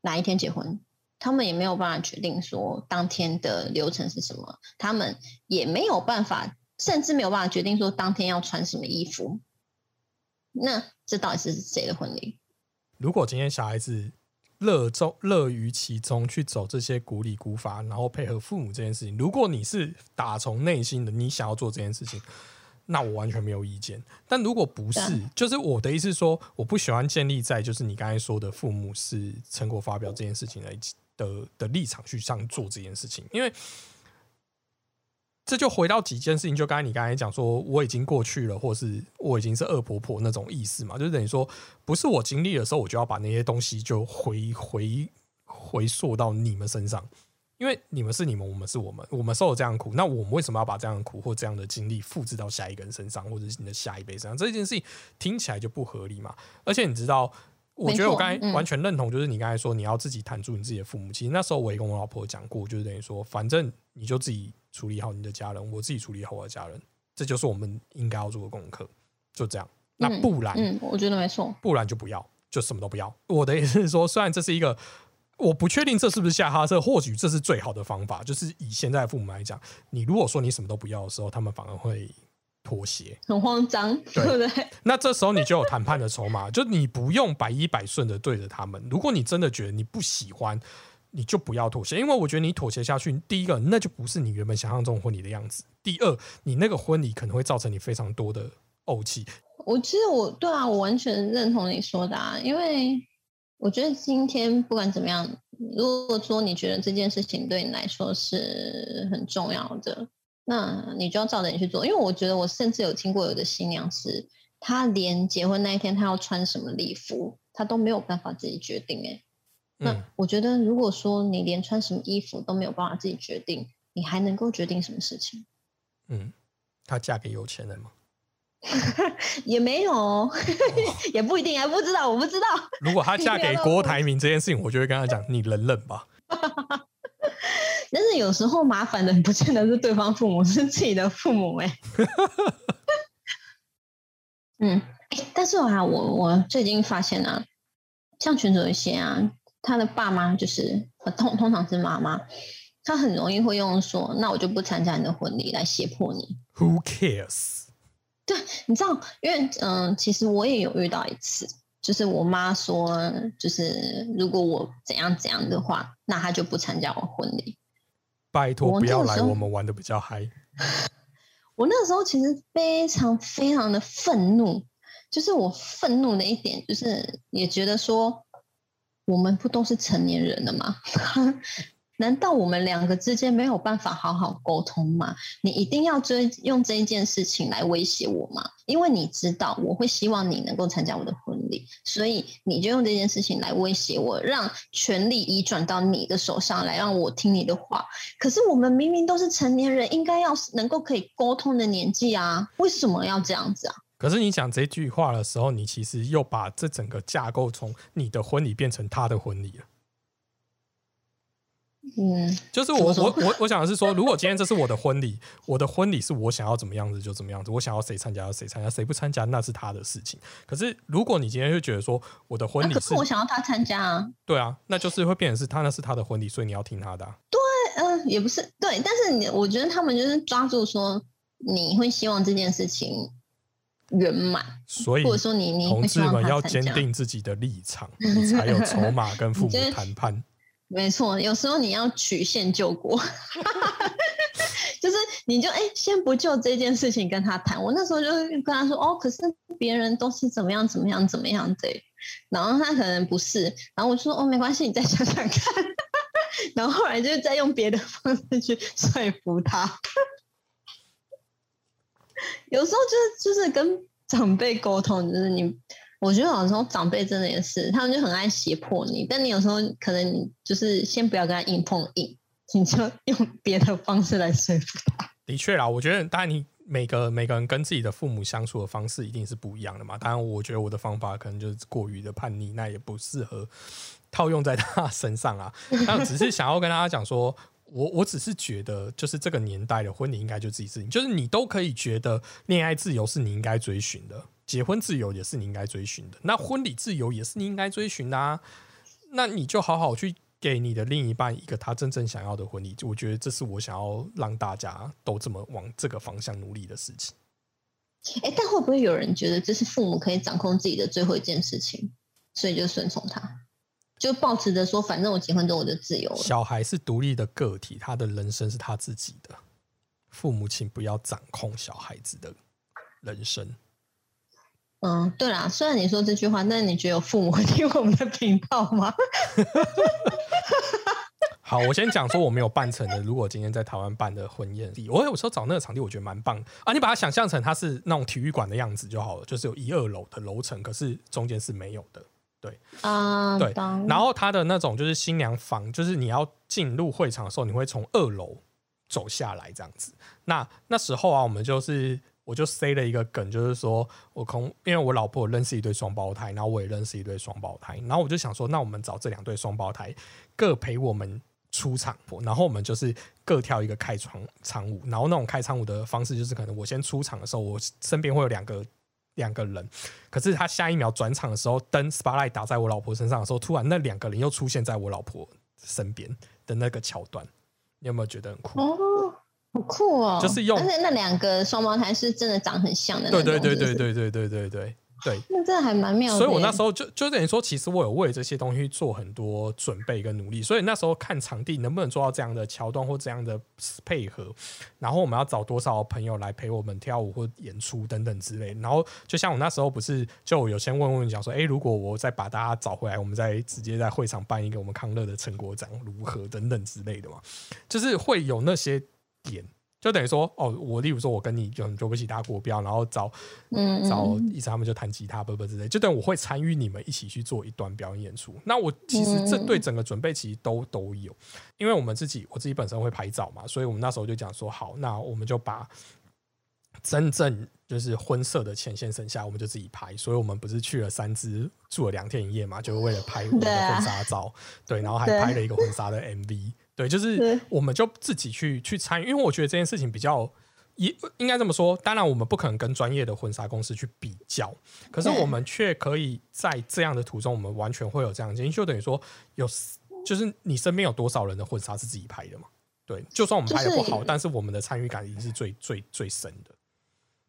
[SPEAKER 3] 哪一天结婚，他们也没有办法决定说当天的流程是什么，他们也没有办法，甚至没有办法决定说当天要穿什么衣服。那这到底是谁的婚礼？
[SPEAKER 1] 如果今天小孩子乐中乐于其中去走这些古礼古法，然后配合父母这件事情，如果你是打从内心的你想要做这件事情，那我完全没有意见。但如果不是，就是我的意思是说，我不喜欢建立在就是你刚才说的父母是成果发表这件事情来的的立场去上做这件事情，因为。这就回到几件事情，就刚才你刚才讲说我已经过去了，或是我已经是恶婆婆那种意思嘛，就是等于说不是我经历的时候，我就要把那些东西就回回回溯到你们身上，因为你们是你们，我们是我们，我们受了这样的苦，那我们为什么要把这样的苦或这样的经历复制到下一个人身上，或者是你的下一辈身上？这件事情听起来就不合理嘛。而且你知道，我觉得我刚才
[SPEAKER 3] 嗯
[SPEAKER 1] 完全认同，就是你刚才说你要自己谈住你自己的父母。其实那时候我也跟我老婆讲过，就是等于说，反正你就自己处理好你的家人，我自己处理好我的家人，这就是我们应该要做的功课。就这样，那
[SPEAKER 3] 嗯
[SPEAKER 1] 不然，
[SPEAKER 3] 嗯，我觉得没错。
[SPEAKER 1] 不然就不要，就什么都不要。我的意思是说，虽然这是一个，我不确定这是不是下哈这，或许这是最好的方法。就是以现在的父母来讲，你如果说你什么都不要的时候，他们反而会妥协。
[SPEAKER 3] 很慌张，
[SPEAKER 1] 对
[SPEAKER 3] 对不对？
[SPEAKER 1] 那这时候你就有谈判的筹码，就你不用百依百顺的对着他们。如果你真的觉得你不喜欢，你就不要妥协，因为我觉得你妥协下去，第一个那就不是你原本想象中婚礼的样子；第二，你那个婚礼可能会造成你非常多的怄气。
[SPEAKER 3] 我其实我对啊，我完全认同你说的啊，因为我觉得今天不管怎么样，如果说你觉得这件事情对你来说是很重要的，那你就要照着你去做。因为我觉得我甚至有听过有的新娘是，她连结婚那一天她要穿什么礼服，她都没有办法自己决定、欸。
[SPEAKER 1] 嗯
[SPEAKER 3] 那，我觉得如果说你连穿什么衣服都没有办法自己决定，你还能够决定什么事情？
[SPEAKER 1] 嗯，她嫁给有钱人吗？
[SPEAKER 3] 也没有哦，也不一定，还不知道，我不知道。
[SPEAKER 1] 如果她嫁给郭台铭这件事情，我就会跟她讲：你忍忍吧。
[SPEAKER 3] 但是有时候麻烦的不见得是对方父母，是自己的父母哎、嗯，哎但是啊，我我最近发现啊，像群主有一些啊，他的爸妈就是呃通通常是妈妈，他很容易会用说，那我就不参加你的婚礼来胁迫你。
[SPEAKER 1] Who cares？
[SPEAKER 3] 对你知道，因为嗯、呃其实我也有遇到一次，就是我妈说，就是如果我怎样怎样的话，那她就不参加我婚礼。
[SPEAKER 1] 拜托不要来，我们玩的比较嗨。
[SPEAKER 3] 我那时候其实非常非常的愤怒，就是我愤怒的一点就是也觉得说，我们不都是成年人了吗？难道我们两个之间没有办法好好沟通吗？你一定要追用这一件事情来威胁我吗？因为你知道我会希望你能够参加我的婚礼，所以你就用这件事情来威胁我，让权力移转到你的手上来，让我听你的话。可是我们明明都是成年人，应该要能够可以沟通的年纪啊，为什么要这样子啊？
[SPEAKER 1] 可是你讲这句话的时候，你其实又把这整个架构从你的婚礼变成他的婚礼了。
[SPEAKER 3] 嗯，
[SPEAKER 1] 就是我我我我想的是说，如果今天这是我的婚礼，我的婚礼是我想要怎么样子就怎么样子，我想要谁参加就谁参加，谁不参加那是他的事情。可是如果你今天就觉得说我的婚礼是
[SPEAKER 3] 啊可是我想要他参加啊，
[SPEAKER 1] 对啊，那就是会变成是他那是他的婚礼，所以你要听他的啊、
[SPEAKER 3] 嗯、也不是对，但是你我觉得他们就是抓住说你会希望这件事情圆满，
[SPEAKER 1] 所以
[SPEAKER 3] 或者说你你
[SPEAKER 1] 同志们要坚。定自己的立场，你才有筹码跟父母 谈判。
[SPEAKER 3] 没错，有时候你要曲线救国，就是你就哎、先不就这件事情跟他谈。我那时候就跟他说，哦，可是别人都是怎么样怎么样怎么样的，然后他可能不是，然后我就说，哦，没关系，你再想想看。然后后来就是再用别的方式去说服他。有时候就是就是跟长辈沟通，就是你，我觉得有时候长辈真的也是，他们就很爱胁迫你，但你有时候可能你就是先不要跟他硬碰硬，你就用别的方式来说服他。
[SPEAKER 1] 的确啦，我觉得当然你每个每个人跟自己的父母相处的方式一定是不一样的嘛。当然，我觉得我的方法可能就是过于的叛逆，那也不适合套用在他身上啊。但只是想要跟大家讲说。我我只是觉得，就是这个年代的婚礼应该就自己事情，就是你都可以觉得恋爱自由是你应该追寻的，结婚自由也是你应该追寻的，那婚礼自由也是你应该追寻的啊。那你就好好去给你的另一半一个他真正想要的婚礼，我觉得这是我想要让大家都这么往这个方向努力的事情。
[SPEAKER 3] 哎，但会不会有人觉得这是父母可以掌控自己的最后一件事情，所以就顺从他，就抱持着说，反正我结婚之后我就自由了。
[SPEAKER 1] 小孩是独立的个体，他的人生是他自己的，父母请不要掌控小孩子的人生。
[SPEAKER 3] 嗯，对啦，虽然你说这句话，但是你觉得有父母会听我们的频道吗？
[SPEAKER 1] 好，我先讲说我没有办成的。如果今天在台湾办的婚宴，我有时候找那个场地，我觉得蛮棒啊。你把它想象成它是那种体育馆的样子就好了，就是有一二楼的楼层，可是中间是没有的。
[SPEAKER 3] 啊，
[SPEAKER 1] 对然后他的那种就是新娘房，就是你要进入会场的时候，你会从二楼走下来这样子。那那时候啊，我们就是我就塞了一个梗，就是说我空，因为我老婆认识一对双胞胎，然后我也认识一对双胞胎，然后我就想说，那我们找这两对双胞胎各陪我们。出场，然后我们就是各跳一个开场场舞，然后那种开场舞的方式就是可能我先出场的时候，我身边会有两个两个人，可是他下一秒转场的时候，灯 spotlight 打在我老婆身上的时候，突然那两个人又出现在我老婆身边的那个桥段，你有没有觉得很酷？
[SPEAKER 3] 哦，好酷哦！
[SPEAKER 1] 就是用
[SPEAKER 3] 但是那两个双胞胎是真的长很像的
[SPEAKER 1] 对对对对对对对对对对。
[SPEAKER 3] 那真的还蛮妙的。
[SPEAKER 1] 所以我那时候就就等于说，其实我有为这些东西做很多准备跟努力。所以那时候看场地能不能做到这样的桥段或这样的配合，然后我们要找多少朋友来陪我们跳舞或演出等等之类。然后就像我那时候不是就有先问问讲说，诶，如果我再把大家找回来，我们再直接在会场办一个我们康乐的成果展如何等等之类的嘛，就是会有那些点。就等于说，哦，我例如说，我跟你就就不起打国标，然后找
[SPEAKER 3] 嗯，嗯
[SPEAKER 1] 找
[SPEAKER 3] 嗯
[SPEAKER 1] 意思他们就弹吉他、不不之类，就等于我会参与你们一起去做一段表演演出。那我其实这对整个准备其实都都有，因为我们自己我自己本身会拍照嘛，所以我们那时候就讲说，好，那我们就把真正就是婚摄的前线剩下，我们就自己拍。所以我们不是去了三支住了两天一夜嘛，就是为了拍我们的婚纱照，对，然后还拍了一个婚纱的 MV，对，就是我们就自己去去参与，因为我觉得这件事情比较。也应该这么说，当然我们不可能跟专业的婚纱公司去比较，可是我们却可以在这样的途中，我们完全会有这样的经验，就等于说有，就是你身边有多少人的婚纱是自己拍的嘛？对，就算我们拍的不好，
[SPEAKER 3] 就是
[SPEAKER 1] 但是我们的参与感已经是最最最深的。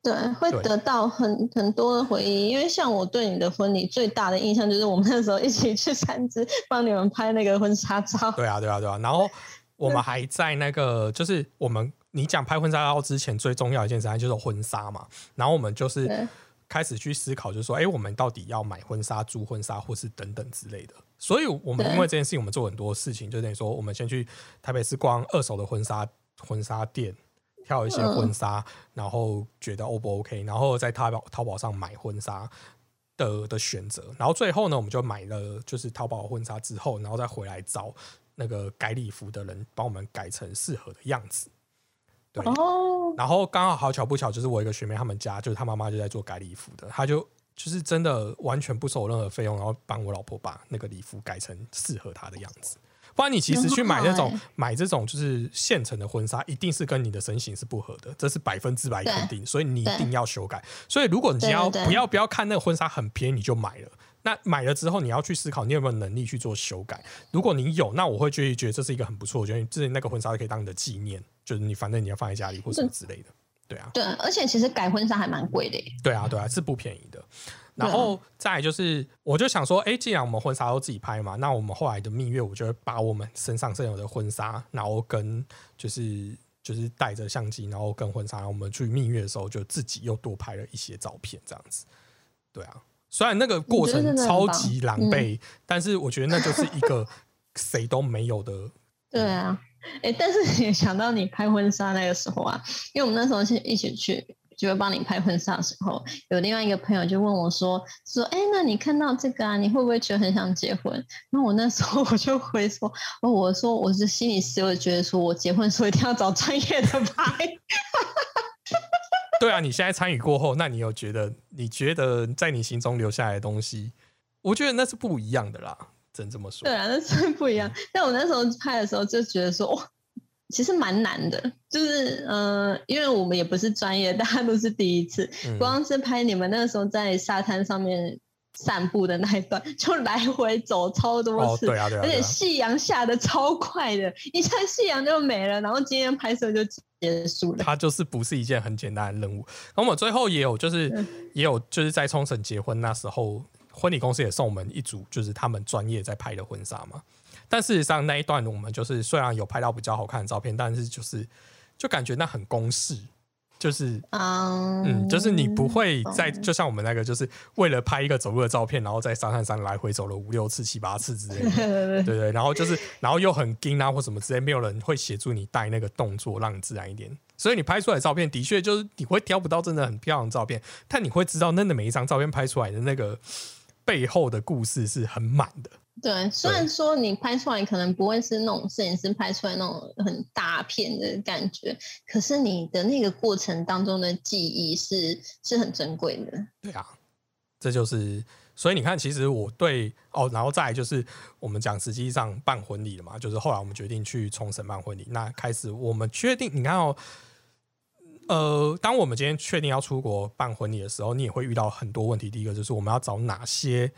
[SPEAKER 3] 对，会得到很很多的回忆。因为像我对你的婚礼最大的印象，就是我们那时候一起去三芝帮你们拍那个婚纱照。
[SPEAKER 1] 对啊，对啊，对啊。然后我们还在那个，就是我们你讲拍婚纱照之前最重要一件事情就是婚纱嘛，然后我们就是
[SPEAKER 3] 对
[SPEAKER 1] 开始去思考，就是说，哎、我们到底要买婚纱、租婚纱，或是等等之类的。所以，我们因为这件事情，我们做很多事情，就等于说，我们先去台北市逛二手的婚纱婚纱店，挑一些
[SPEAKER 3] 嗯
[SPEAKER 1] 婚纱，然后觉得 O 不 OK，然后在淘宝淘宝上买婚纱的的选择，然后最后呢，我们就买了就是淘宝婚纱之后，然后再回来找那个改礼服的人帮我们改成适合的样子。对，
[SPEAKER 3] 哦，
[SPEAKER 1] 然后刚好好巧不巧，就是我一个学妹他们家，就是她妈妈就在做改礼服的，她就就是真的完全不收我任何费用，然后帮我老婆把那个礼服改成适合她的样子。不然你其实去买那种
[SPEAKER 3] 欸
[SPEAKER 1] 买这种就是现成的婚纱，一定是跟你的身形是不合的，这是百分之百肯定，所以你一定要修改。所以如果你要不要不要看那个婚纱很便宜你就买了，那买了之后你要去思考你有没有能力去做修改。如果你有，那我会觉得觉得这是一个很不错，我觉得这那个婚纱可以当你的纪念，就是你反正你要放在家里或什么之类的。对啊，
[SPEAKER 3] 对，而且其实改婚纱还蛮贵的耶。
[SPEAKER 1] 对啊，对啊，是不便宜的。然后再就是，我就想说，哎，既然我们婚纱都自己拍嘛，那我们后来的蜜月，我就会把我们身上现有的婚纱，然后跟就是就是带着相机，然后跟婚纱，我们去蜜月的时候，就自己又多拍了一些照片，这样子。对啊，虽然那个过程超级狼狈，但是我觉得那就是一个 谁都没有的。
[SPEAKER 3] 对啊，哎，但是 也想到你拍婚纱那个时候啊，因为我们那时候是一起去。就会帮你拍婚纱的时候，有另外一个朋友就问我说：“说，哎，那你看到这个啊，你会不会觉得很想结婚？”那我那时候我就回说：“哦，我说我是心理师，我觉得说我结婚的时候一定要找专业的拍。
[SPEAKER 1] 对啊，你现在参与过后，那你有觉得你觉得在你心中留下来的东西，我觉得那是不一样的啦，只能这么”说。
[SPEAKER 3] 对啊，那是不一样。但我那时候拍的时候就觉得说，哇，其实蛮难的，就是呃，因为我们也不是专业，大家都是第一次，
[SPEAKER 1] 嗯
[SPEAKER 3] 光是拍你们那个时候在沙滩上面散步的那一段，就来回走超多
[SPEAKER 1] 哦，
[SPEAKER 3] 次，
[SPEAKER 1] 对啊，对啊，
[SPEAKER 3] 而且夕阳下的超快的，一下夕阳就没了，然后今天拍摄就结束了。
[SPEAKER 1] 它就是不是一件很简单的任务。然后我们最后也有就是
[SPEAKER 3] 嗯
[SPEAKER 1] 也有就是在冲绳结婚那时候，婚礼公司也送我们一组就是他们专业在拍的婚纱嘛。但事实上那一段我们就是虽然有拍到比较好看的照片，但是就是就感觉那很公式，就是
[SPEAKER 3] 嗯
[SPEAKER 1] 嗯，就是你不会在，
[SPEAKER 3] 懂
[SPEAKER 1] 就像我们那个，就是为了拍一个走路的照片，然后在沙滩上来回走了五六次、七八次之类的，对对，然后就是，然后又很硬啊或什么之类，没有人会协助你带那个动作，让你自然一点。所以你拍出来的照片，的确就是你会挑不到真的很漂亮的照片，但你会知道，那的每一张照片拍出来的那个背后的故事是很满的。
[SPEAKER 3] 对，虽然说你拍出来可能不会是那种摄影师拍出来那种很大片的感觉，可是你的那个过程当中的记忆是是很珍贵的。
[SPEAKER 1] 对啊，这就是，所以你看，其实我对哦，然后再来就是我们讲实际上办婚礼了嘛，就是后来我们决定去冲绳办婚礼，那开始我们确定，你看哦，呃，当我们今天确定要出国办婚礼的时候，你也会遇到很多问题。第一个就是我们要找哪些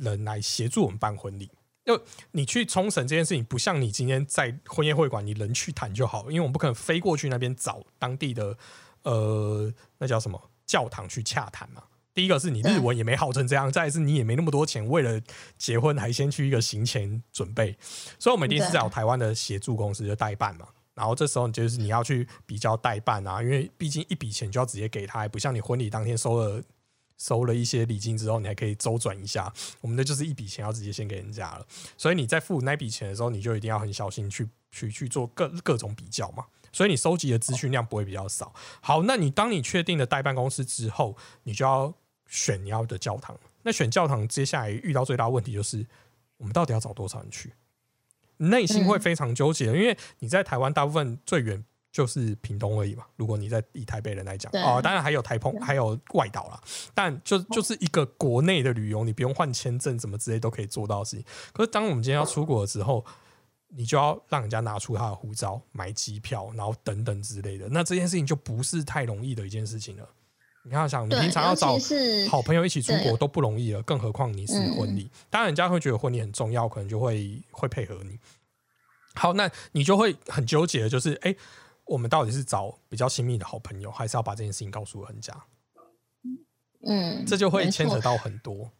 [SPEAKER 1] 人来协助我们办婚礼。就你去冲绳这件事情，不像你今天在婚宴会馆，你人去谈就好，因为我们不可能飞过去那边找当地的呃，那叫什么教堂去洽谈嘛。第一个是你日文也没好成这样，再是你也没那么多钱，为了结婚还先去一个行前准备，所以我们一定是找台湾的协助公司就代办嘛。然后这时候就是你要去比较代办啊，因为毕竟一笔钱就要直接给他，还不像你婚礼当天收了收了一些礼金之后，你还可以周转一下。我们的就是一笔钱要直接先给人家了，所以你在付那笔钱的时候，你就一定要很小心去去去做各各种比较嘛。所以你收集的资讯量不会比较少。好，那你当你确定了代办公司之后，你就要选你要的教堂。那选教堂，接下来遇到最大的问题就是，我们到底要找多少人去？内心会非常纠结，因为你在台湾大部分最远就是屏东而已嘛。如果你在以台北人来讲，
[SPEAKER 3] 对
[SPEAKER 1] 哦，当然还有台澎，还有外岛啦。但就就是一个国内的旅游，你不用换签证，什么之类都可以做到的事情。可是当我们今天要出国的时候，你就要让人家拿出他的护照、买机票，然后等等之类的。那这件事情就不是太容易的一件事情了。你看，想你
[SPEAKER 3] 对，
[SPEAKER 1] 平常要找好朋友一起出国都不容易了，更何况你是
[SPEAKER 3] 嗯
[SPEAKER 1] 婚礼。当然，人家会觉得婚礼很重要，可能就会会配合你。好，那你就会很纠结的，就是哎、诶我们到底是找比较亲密的好朋友，还是要把这件事情告诉人家？
[SPEAKER 3] 嗯，
[SPEAKER 1] 这就会牵扯到很多。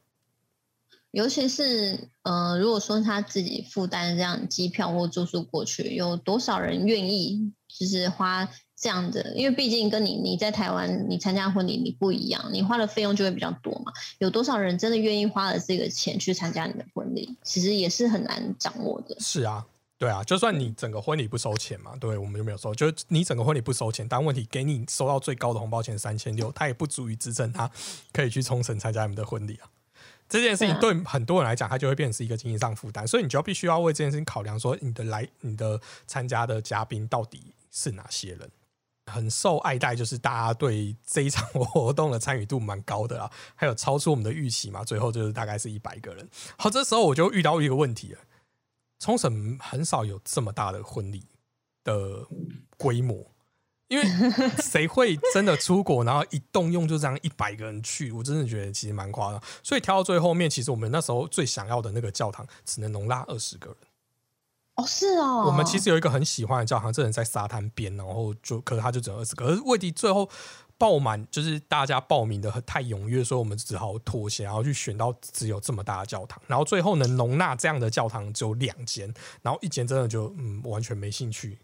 [SPEAKER 3] 尤其是呃，如果说他自己负担这样机票或住宿过去，有多少人愿意就是花这样的？因为毕竟跟你你在台湾你参加婚礼你不一样，你花的费用就会比较多嘛。有多少人真的愿意花了这个钱去参加你的婚礼？其实也是很难掌握的。
[SPEAKER 1] 是啊，对啊，就算你整个婚礼不收钱嘛，对我们就没有收，就是你整个婚礼不收钱，但问题给你收到最高的红包钱三千六，他也不足以支撑他可以去冲绳参加你们的婚礼啊。这件事情对很多人来讲，它就会变成是一个经济上负担，所以你就要必须要为这件事情考量，说你的来、你的参加的嘉宾到底是哪些人，很受爱戴，就是大家对这一场活动的参与度蛮高的啦，还有超出我们的预期嘛，最后就是大概是一百个人。好，这时候我就遇到一个问题了，冲绳很少有这么大的婚礼的规模。因为谁会真的出国，然后一动用就这样一百个人去？我真的觉得其实蛮夸张。所以挑到最后面，其实我们那时候最想要的那个教堂只能容纳二十个人。
[SPEAKER 3] 哦，是哦。
[SPEAKER 1] 我们其实有一个很喜欢的教堂，这人在沙滩边，然后就可是他就只有二十个。而是魏迪最后爆满，就是大家报名的太踊跃，所以我们只好妥协，然后去选到只有这么大的教堂。然后最后能容纳这样的教堂只有两间，然后一间真的就嗯完全没兴趣。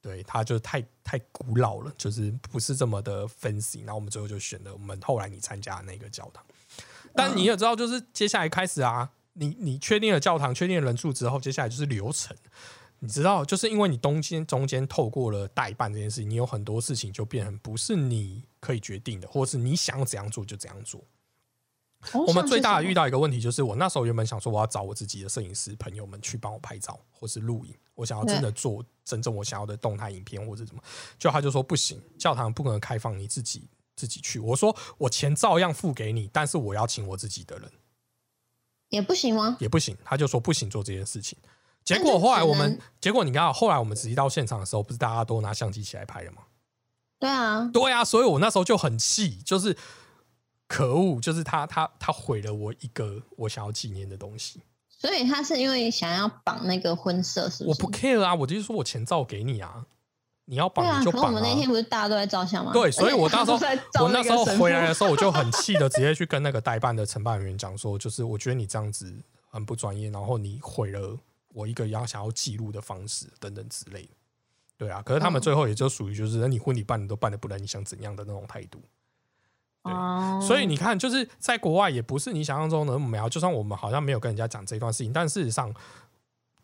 [SPEAKER 1] 对，它就太太古老了，就是不是这么的 fancy。然后我们最后就选了我们后来你参加的那个教堂。但你也知道，就是接下来开始啊，你你确定了教堂，确定了人数之后，接下来就是流程。你知道，就是因为你中间中间透过了代办这件事情，你有很多事情就变成不是你可以决定的，或是你想怎样做就怎样做。我们最大的遇到一个问题就是，我那时候原本想说我要找我自己的摄影师朋友们去帮我拍照或是录影，我想要真的做真正我想要的动态影片或者什么，就他就说不行，教堂不可能开放你自己自己去。我说我钱照样付给你，但是我要请我自己的人，
[SPEAKER 3] 也不行吗？
[SPEAKER 1] 也不行，他就说不行做这件事情。结果后来我们，结果你看，后来我们直接到现场的时候，不是大家都拿相机起来拍了吗？
[SPEAKER 3] 对啊，
[SPEAKER 1] 对啊，所以我那时候就很气，就是。可恶！就是他，他，他毁了我一个我想要纪念的东西。
[SPEAKER 3] 所以他是因为想要绑那个婚摄，是不是？
[SPEAKER 1] 我不 care 啊，我就是说我钱照给你啊，你要绑你就绑啊。
[SPEAKER 3] 我们那天不是大家都在照相吗？
[SPEAKER 1] 对，所以我那时候我那时候回来的时候，我就很气的直接去跟那个代办的承办人员讲说，就是我觉得你这样子很不专业，然后你毁了我一个要想要记录的方式等等之类的。对啊，可是他们最后也就属于就是，那你婚礼办的都办的不能，你想怎样的那种态度。对，所以你看，就是在国外也不是你想象中的那么美好。就算我们好像没有跟人家讲这段事情，但事实上，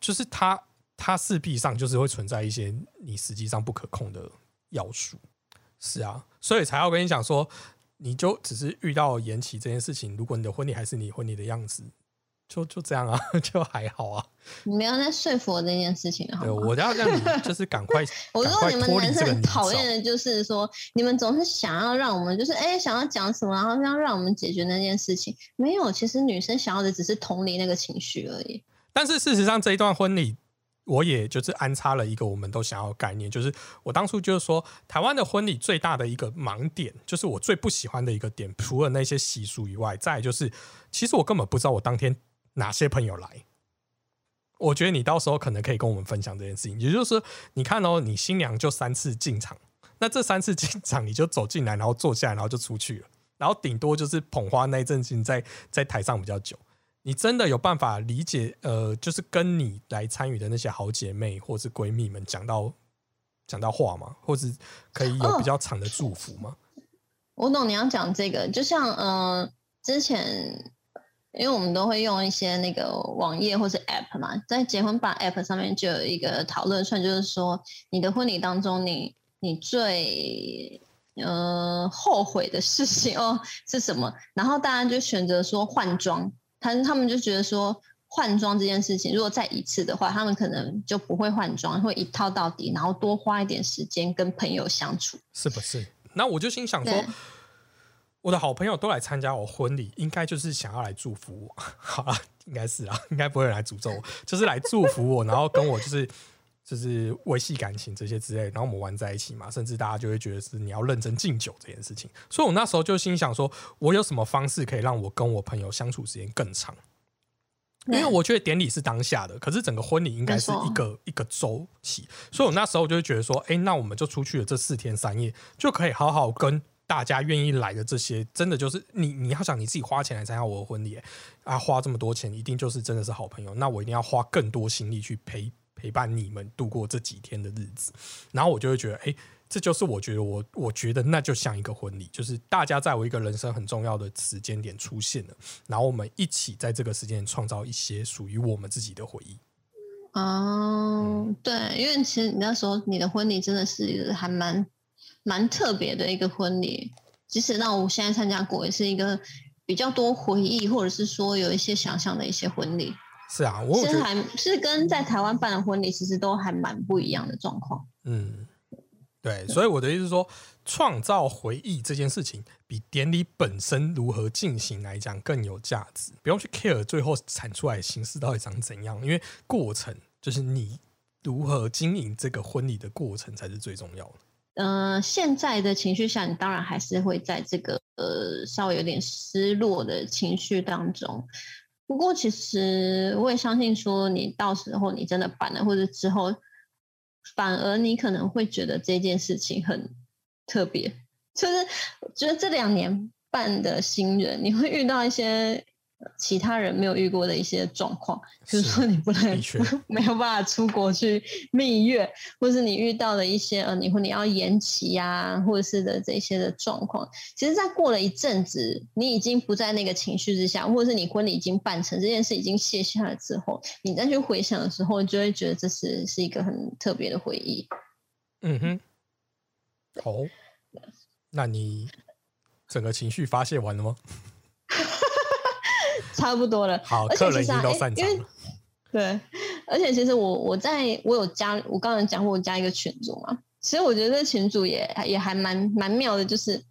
[SPEAKER 1] 就是它它势必上就是会存在一些你实际上不可控的要素。是啊，所以才要跟你讲说，你就只是遇到延期这件事情，如果你的婚礼还是你婚礼的样子。就就这样啊，就还好啊。
[SPEAKER 3] 你们要再说服我这件事情了，
[SPEAKER 1] 对，我要让你 就是赶快。
[SPEAKER 3] 我说你们男生
[SPEAKER 1] 很
[SPEAKER 3] 讨厌的就是说，你们总是想要让我们就是哎，想要讲什么，然后要让我们解决那件事情。没有，其实女生想要的只是同理那个情绪而已。
[SPEAKER 1] 但是事实上，这一段婚礼，我也就是安插了一个我们都想要概念，就是我当初就是说，台湾的婚礼最大的一个盲点，就是我最不喜欢的一个点，除了那些习俗以外，再就是，其实我根本不知道我当天。哪些朋友来？我觉得你到时候可能可以跟我们分享这件事情。也就是说，你看哦，你新娘就三次进场，那这三次进场你就走进来，然后坐下来，然后就出去了，然后顶多就是捧花那一阵子在在台上比较久。你真的有办法理解？呃，就是跟你来参与的那些好姐妹或是闺蜜们讲到讲到话吗？或是可以有比较长的祝福吗？
[SPEAKER 3] 我懂你要讲这个，就像呃之前。因为我们都会用一些那个网页或是 App 嘛，在结婚吧 App 上面就有一个讨论串，就是说你的婚礼当中，你你最呃后悔的事情 哦是什么？然后大家就选择说换装，他他们就觉得说换装这件事情，如果再一次的话，他们可能就不会换装，会一套到底，然后多花一点时间跟朋友相处，
[SPEAKER 1] 是不是？那我就心想说。我的好朋友都来参加我婚礼，应该就是想要来祝福我。好了，应该是啊，应该不会来诅咒我，就是来祝福我，然后跟我就是就是维系感情这些之类，然后我们玩在一起嘛。甚至大家就会觉得是你要认真敬酒这件事情。所以我那时候就心想说，我有什么方式可以让我跟我朋友相处时间更长？因为我觉得典礼是当下的，可是整个婚礼应该是一个一个周期。所以我那时候就会觉得说，哎，那我们就出去了这四天三夜，就可以好好跟。大家愿意来的这些，真的就是你你要想你自己花钱来参加我的婚礼啊，花这么多钱，一定就是真的是好朋友。那我一定要花更多心力去陪陪伴你们度过这几天的日子，然后我就会觉得，哎，这就是我觉得我我觉得那就像一个婚礼，就是大家在我一个人生很重要的时间点出现了，然后我们一起在这个时间创造一些属于我们自己的回忆。
[SPEAKER 3] 哦，对，因为其实你那时候你的婚礼真的是还蛮蛮特别的一个婚礼，即使让我现在参加过，也是一个比较多回忆，或者是说有一些想象的一些婚礼。
[SPEAKER 1] 是啊，我
[SPEAKER 3] 是还是跟在台湾办的婚礼其实都还蛮不一样的状况。
[SPEAKER 1] 嗯，对，所以我的意思是说，创造回忆这件事情比典礼本身如何进行来讲更有价值，不用去 care 最后产出来的形式到底长怎样，因为过程。就是你如何经营这个婚礼的过程才是最重要的。
[SPEAKER 3] 嗯，现在的情绪下，你当然还是会在这个呃稍微有点失落的情绪当中。不过，其实我也相信，说你到时候你真的办了，或者之后，反而你可能会觉得这件事情很特别。就是觉得这两年办的新人，你会遇到一些。其他人没有遇过的一些状况，就是说你不能 没有办法出国去蜜月，或是你遇到了一些呃，你或你要延期呀，或者是的这些的状况。其实，在过了一阵子，你已经不在那个情绪之下，或者是你婚礼已经办成，这件事已经卸下了之后，你再去回想的时候，就会觉得这是是一个很特别的回忆。
[SPEAKER 1] 嗯哼，好，那你整个情绪发泄完了吗？
[SPEAKER 3] 差不多了，
[SPEAKER 1] 好，客人已经都散场了。
[SPEAKER 3] 对，而且其实我我在我有加，我刚才讲过我加一个群组嘛。其实我觉得群主也也还蛮蛮妙的，就是，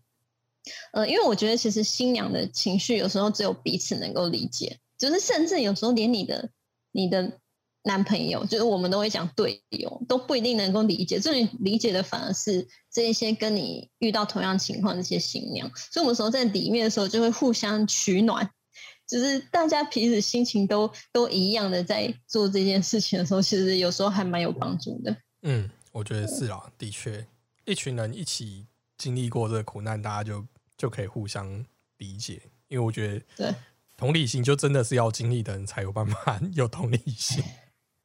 [SPEAKER 3] 呃，因为我觉得其实新娘的情绪有时候只有彼此能够理解，就是甚至有时候连你的你的男朋友，就是我们都会讲队友，都不一定能够理解。最理解的反而是这一些跟你遇到同样情况的一些新娘，所以我们时候在里面的时候就会互相取暖。就是大家彼此心情都都一样的，在做这件事情的时候，其实有时候还蛮有帮助的。
[SPEAKER 1] 嗯，我觉得是啊，的确，一群人一起经历过这个苦难，大家就就可以互相理解。因为我觉得，
[SPEAKER 3] 对
[SPEAKER 1] 同理心就真的是要经历的人才有办法 有同理心。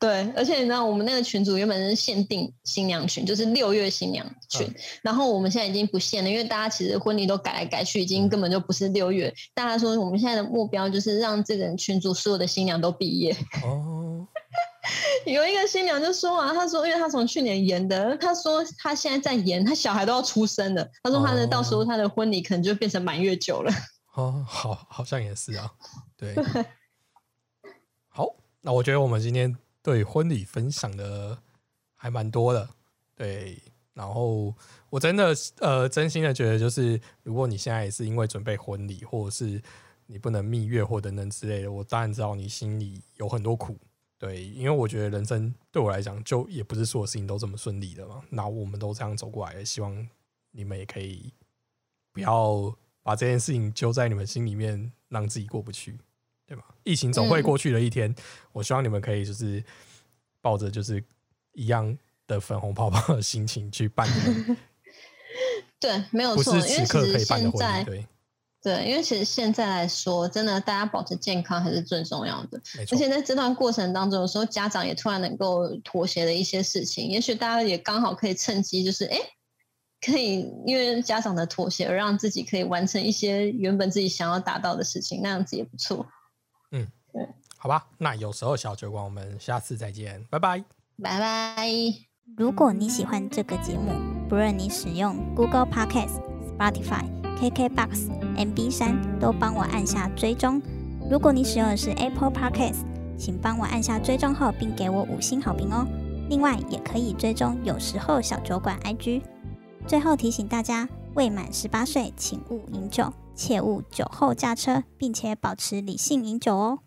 [SPEAKER 3] 对，而且你知道，我们那个群组原本是限定新娘群，就是六月新娘群。然后我们现在已经不限了，因为大家其实婚礼都改来改去，已经根本就不是六月。大家说我们现在的目标就是让这个群组所有的新娘都毕业。哦，有一个新娘就说啊，她说，因为她从去年延的，她说她现在在延，她小孩都要出生了。她说她的到时候她的婚礼可能就变成满月酒了。
[SPEAKER 1] 哦，好，好像也是啊。对，好，那我觉得我们今天。对婚礼分享的还蛮多的，对，然后我真的呃真心的觉得，就是如果你现在也是因为准备婚礼，或者是你不能蜜月或等等之类的，我当然知道你心里有很多苦，对，因为我觉得人生对我来讲，就也不是所有事情都这么顺利的嘛。那我们都这样走过来，希望你们也可以不要把这件事情揪在你们心里面，让自己过不去。对吧？疫情总会过去的一天，我希望你们可以就是抱着就是一样的粉红泡泡的心情去办。
[SPEAKER 3] 对，没有错，因为其实现在
[SPEAKER 1] 对
[SPEAKER 3] 对，因为其实现在来说，真的大家保持健康还是最重要的。而且在这段过程当中，有时候家长也突然能够妥协的一些事情，也许大家也刚好可以趁机就是哎，可以因为家长的妥协而让自己可以完成一些原本自己想要达到的事情，那样子也不错。
[SPEAKER 1] 嗯，对，好吧，那有时候小酒馆，我们下次再见，拜拜，
[SPEAKER 3] 拜拜。
[SPEAKER 2] 如果你喜欢这个节目，不论你使用 Google Podcast、Spotify、KKBox、MB 三，都帮我按下追踪。如果你使用的是 Apple Podcast，请帮我按下追踪后，并给我五星好评哦。另外，也可以追踪有时候小酒馆 IG。最后提醒大家，未满十八岁请勿饮酒。切勿酒后驾车，并且保持理性饮酒哦。